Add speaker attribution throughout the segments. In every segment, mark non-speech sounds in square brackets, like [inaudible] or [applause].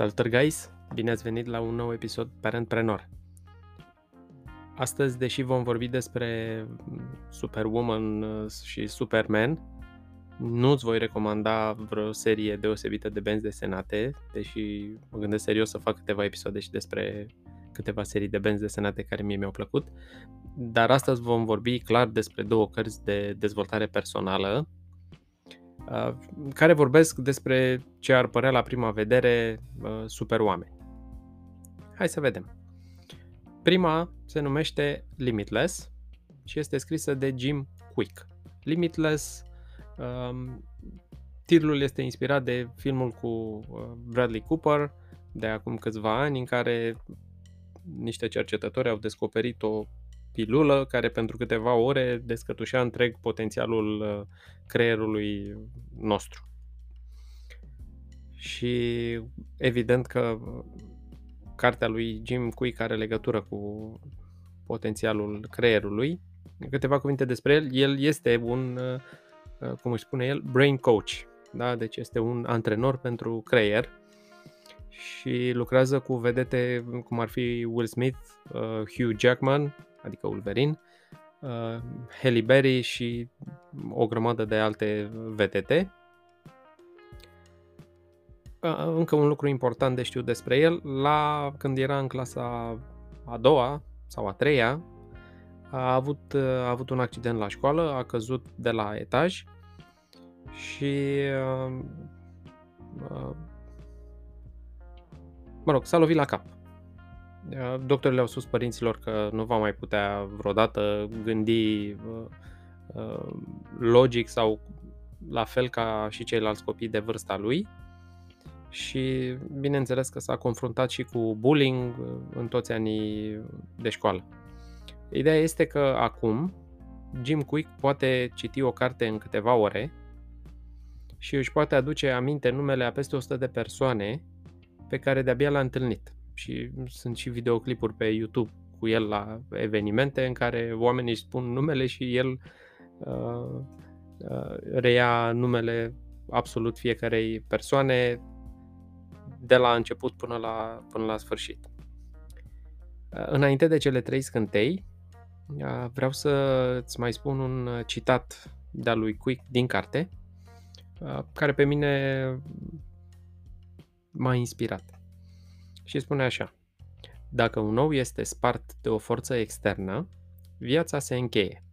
Speaker 1: Salutări guys! Bine ați venit la un nou episod Parentpreneur. Astăzi, deși vom vorbi despre Superwoman uh, și Superman, nu îți voi recomanda vreo serie deosebită de benzi desenate, deși mă gândesc serios să fac câteva episoade și despre câteva serii de benzi desenate care mie mi-au plăcut. Dar astăzi vom vorbi clar despre două cărți de dezvoltare personală Uh, care vorbesc despre ce ar părea la prima vedere uh, super oameni. Hai să vedem. Prima se numește Limitless și este scrisă de Jim Quick. Limitless, um, titlul este inspirat de filmul cu uh, Bradley Cooper de acum câțiva ani în care niște cercetători au descoperit o pilulă care pentru câteva ore descătușea întreg potențialul uh, creierului nostru. Și evident că cartea lui Jim Quick are legătură cu potențialul creierului. Câteva cuvinte despre el. El este un, uh, uh, cum își spune el, brain coach. Da? Deci este un antrenor pentru creier și lucrează cu vedete cum ar fi Will Smith, Hugh Jackman, adică Wolverine, uh, Halle Berry și o grămadă de alte vedete. Uh, încă un lucru important de știut despre el, la când era în clasa a doua sau a treia, a avut, uh, a avut un accident la școală, a căzut de la etaj și uh, uh, mă rog, s-a lovit la cap. Doctorii au spus părinților că nu va mai putea vreodată gândi uh, uh, logic sau la fel ca și ceilalți copii de vârsta lui și bineînțeles că s-a confruntat și cu bullying uh, în toți anii de școală. Ideea este că acum Jim Quick poate citi o carte în câteva ore și își poate aduce aminte numele a peste 100 de persoane pe care de-abia l-a întâlnit și sunt și videoclipuri pe YouTube cu el la evenimente în care oamenii își spun numele și el uh, uh, reia numele absolut fiecarei persoane de la început până la, până la sfârșit. Uh, înainte de cele trei scântei, uh, vreau să îți mai spun un citat de-a lui Quick din carte, uh, care pe mine m-a inspirat și spune așa. Dacă un ou este spart de o forță externă, viața se încheie.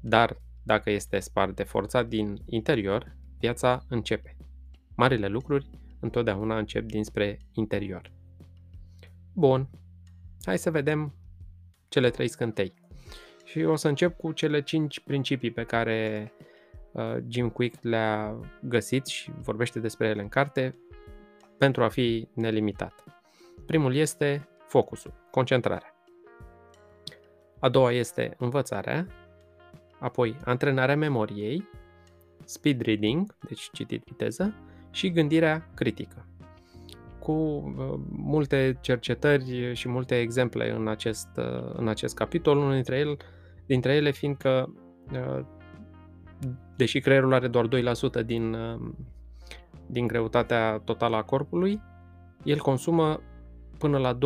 Speaker 1: Dar dacă este spart de forța din interior, viața începe. Marile lucruri întotdeauna încep dinspre interior. Bun, hai să vedem cele trei scântei. Și o să încep cu cele cinci principii pe care uh, Jim Quick le-a găsit și vorbește despre ele în carte pentru a fi nelimitat. Primul este focusul, concentrarea. A doua este învățarea, apoi antrenarea memoriei, speed reading, deci citit viteză, și gândirea critică. Cu uh, multe cercetări și multe exemple în acest, uh, în acest capitol, unul dintre, ele, dintre ele fiind că, uh, deși creierul are doar 2% din, din greutatea totală a corpului, el consumă până la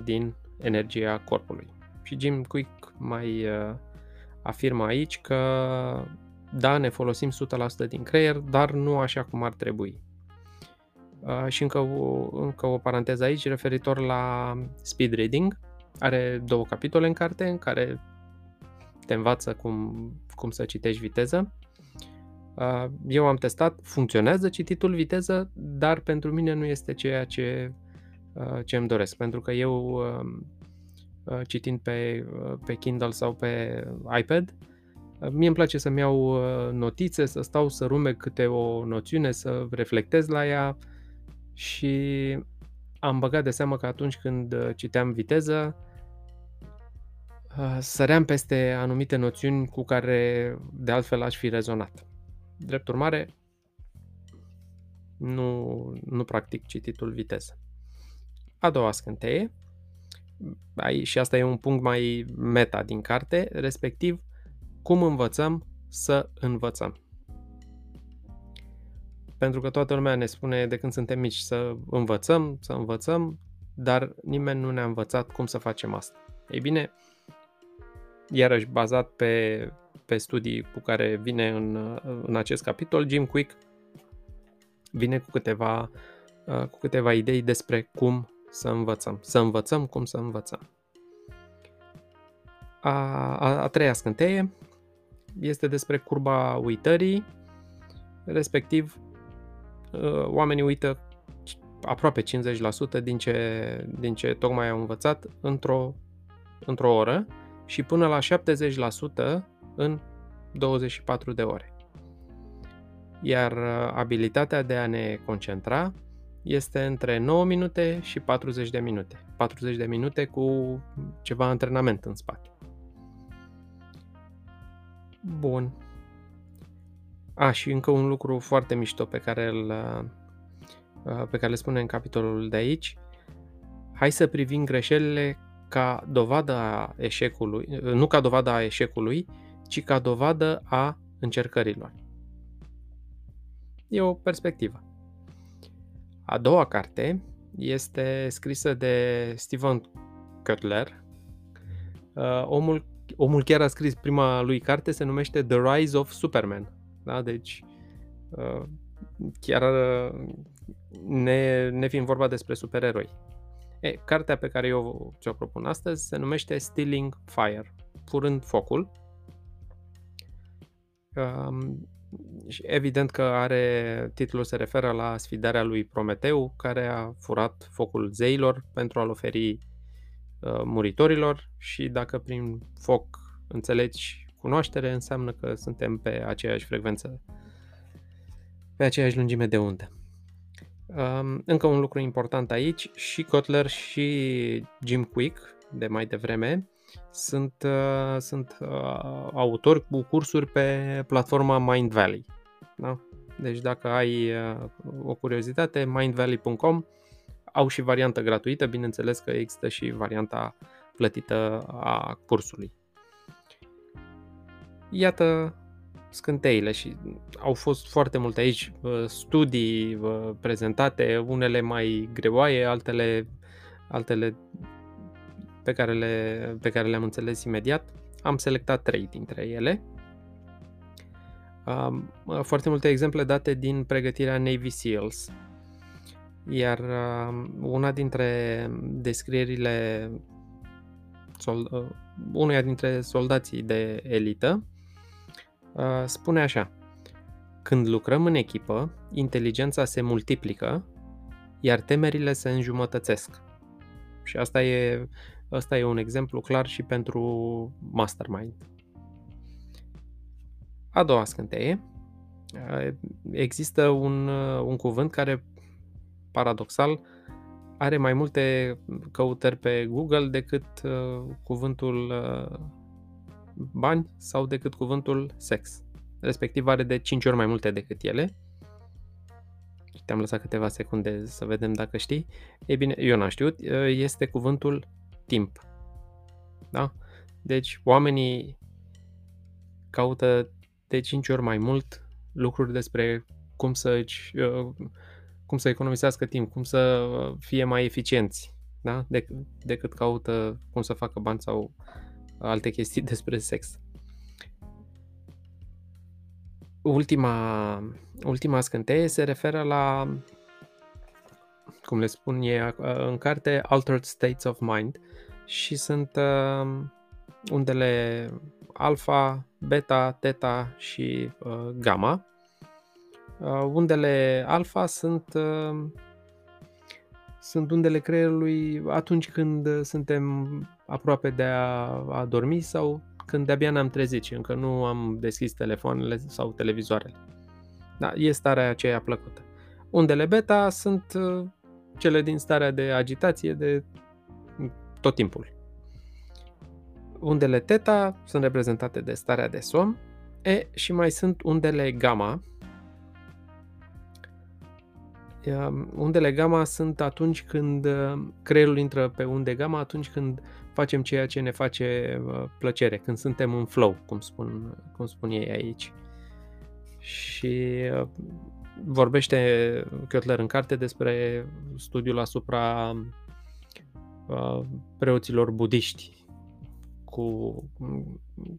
Speaker 1: 20% din energia corpului. Și Jim Quick mai uh, afirmă aici că da, ne folosim 100% din creier, dar nu așa cum ar trebui. Uh, și încă o, încă o paranteză aici referitor la speed reading. Are două capitole în carte în care te învață cum, cum să citești viteză. Uh, eu am testat, funcționează cititul viteză, dar pentru mine nu este ceea ce Uh, ce îmi doresc. Pentru că eu, um, uh, citind pe, uh, pe Kindle sau pe iPad, mie îmi place să-mi iau notițe, să stau să rume câte o noțiune, să reflectez la ea și am băgat de seamă că atunci când citeam viteză, săream peste anumite noțiuni cu care de altfel aș fi rezonat. Drept urmare, nu, nu practic cititul viteză a doua scânteie, și asta e un punct mai meta din carte, respectiv cum învățăm să învățăm. pentru că toată lumea ne spune de când suntem mici să învățăm, să învățăm, dar nimeni nu ne-a învățat cum să facem asta. Ei bine, iarăși bazat pe, pe studii cu care vine în, în acest capitol, Jim Quick vine cu câteva, cu câteva idei despre cum să învățăm. Să învățăm cum să învățăm. A, a, a treia scânteie este despre curba uitării, respectiv oamenii uită aproape 50% din ce, din ce tocmai au învățat într-o, într-o oră și până la 70% în 24 de ore. Iar abilitatea de a ne concentra este între 9 minute și 40 de minute. 40 de minute cu ceva antrenament în spate. Bun. A, și încă un lucru foarte mișto pe care îl, pe care le spune în capitolul de aici. Hai să privim greșelile ca dovadă a eșecului, nu ca dovadă a eșecului, ci ca dovadă a încercărilor. E o perspectivă. A doua carte este scrisă de Steven Kotler. Uh, omul, omul chiar a scris prima lui carte, se numește The Rise of Superman. Da? Deci, uh, chiar uh, ne, ne fiind vorba despre supereroi. E, cartea pe care eu ți-o propun astăzi se numește Stealing Fire, furând focul. Um, și evident că are titlul se referă la sfidarea lui Prometeu, care a furat focul zeilor pentru a-l oferi uh, muritorilor și dacă prin foc înțelegi cunoaștere, înseamnă că suntem pe aceeași frecvență, pe aceeași lungime de undă. Um, încă un lucru important aici, și Kotler și Jim Quick, de mai devreme, sunt, uh, sunt uh, autori cu cursuri pe platforma Mind Valley. Da? Deci dacă ai uh, o curiozitate, mindvalley.com au și varianta gratuită, bineînțeles că există și varianta plătită a cursului. Iată scânteile și au fost foarte multe aici studii prezentate, unele mai greoaie, altele, altele pe care, le, pe care le-am înțeles imediat. Am selectat trei dintre ele. Foarte multe exemple date din pregătirea Navy SEALs. Iar una dintre descrierile sol, unuia dintre soldații de elită spune așa Când lucrăm în echipă, inteligența se multiplică, iar temerile se înjumătățesc. Și asta e Ăsta e un exemplu clar și pentru mastermind. A doua scânteie. Există un, un cuvânt care, paradoxal, are mai multe căutări pe Google decât uh, cuvântul uh, bani sau decât cuvântul sex. Respectiv are de 5 ori mai multe decât ele. Te-am lăsat câteva secunde să vedem dacă știi. Ei bine, eu n-am știut. Este cuvântul timp. Da? Deci oamenii caută de 5 ori mai mult lucruri despre cum să uh, cum să economisească timp, cum să fie mai eficienți, da? Dec- decât caută cum să facă bani sau alte chestii [laughs] despre sex. Ultima, ultima scânteie se referă la, cum le spun ei în carte, Altered States of Mind, și sunt uh, undele alfa, beta, teta și uh, gamma. Uh, undele alfa sunt uh, sunt undele creierului atunci când suntem aproape de a, a dormi sau când de-abia ne-am trezit și încă nu am deschis telefoanele sau televizoarele. Da, e starea aceea plăcută. Undele beta sunt uh, cele din starea de agitație, de tot timpul. Undele teta sunt reprezentate de starea de somn e, și mai sunt undele gamma. Undele gamma sunt atunci când uh, creierul intră pe unde gamma, atunci când facem ceea ce ne face uh, plăcere, când suntem în flow, cum spun, cum spun ei aici. și uh, vorbește Kotler în carte despre studiul asupra uh, preoților budiști. Cu,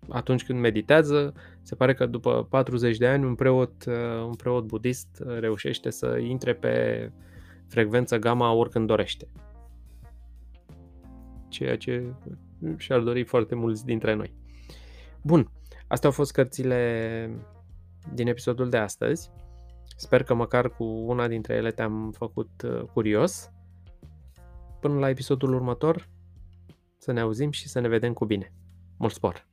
Speaker 1: atunci când meditează, se pare că după 40 de ani un preot, uh, un preot budist reușește să intre pe frecvență gamma oricând dorește. Ceea ce și-ar dori foarte mulți dintre noi. Bun, astea au fost cărțile din episodul de astăzi. Sper că măcar cu una dintre ele te-am făcut uh, curios. Până la episodul următor, să ne auzim și să ne vedem cu bine. Mult spor!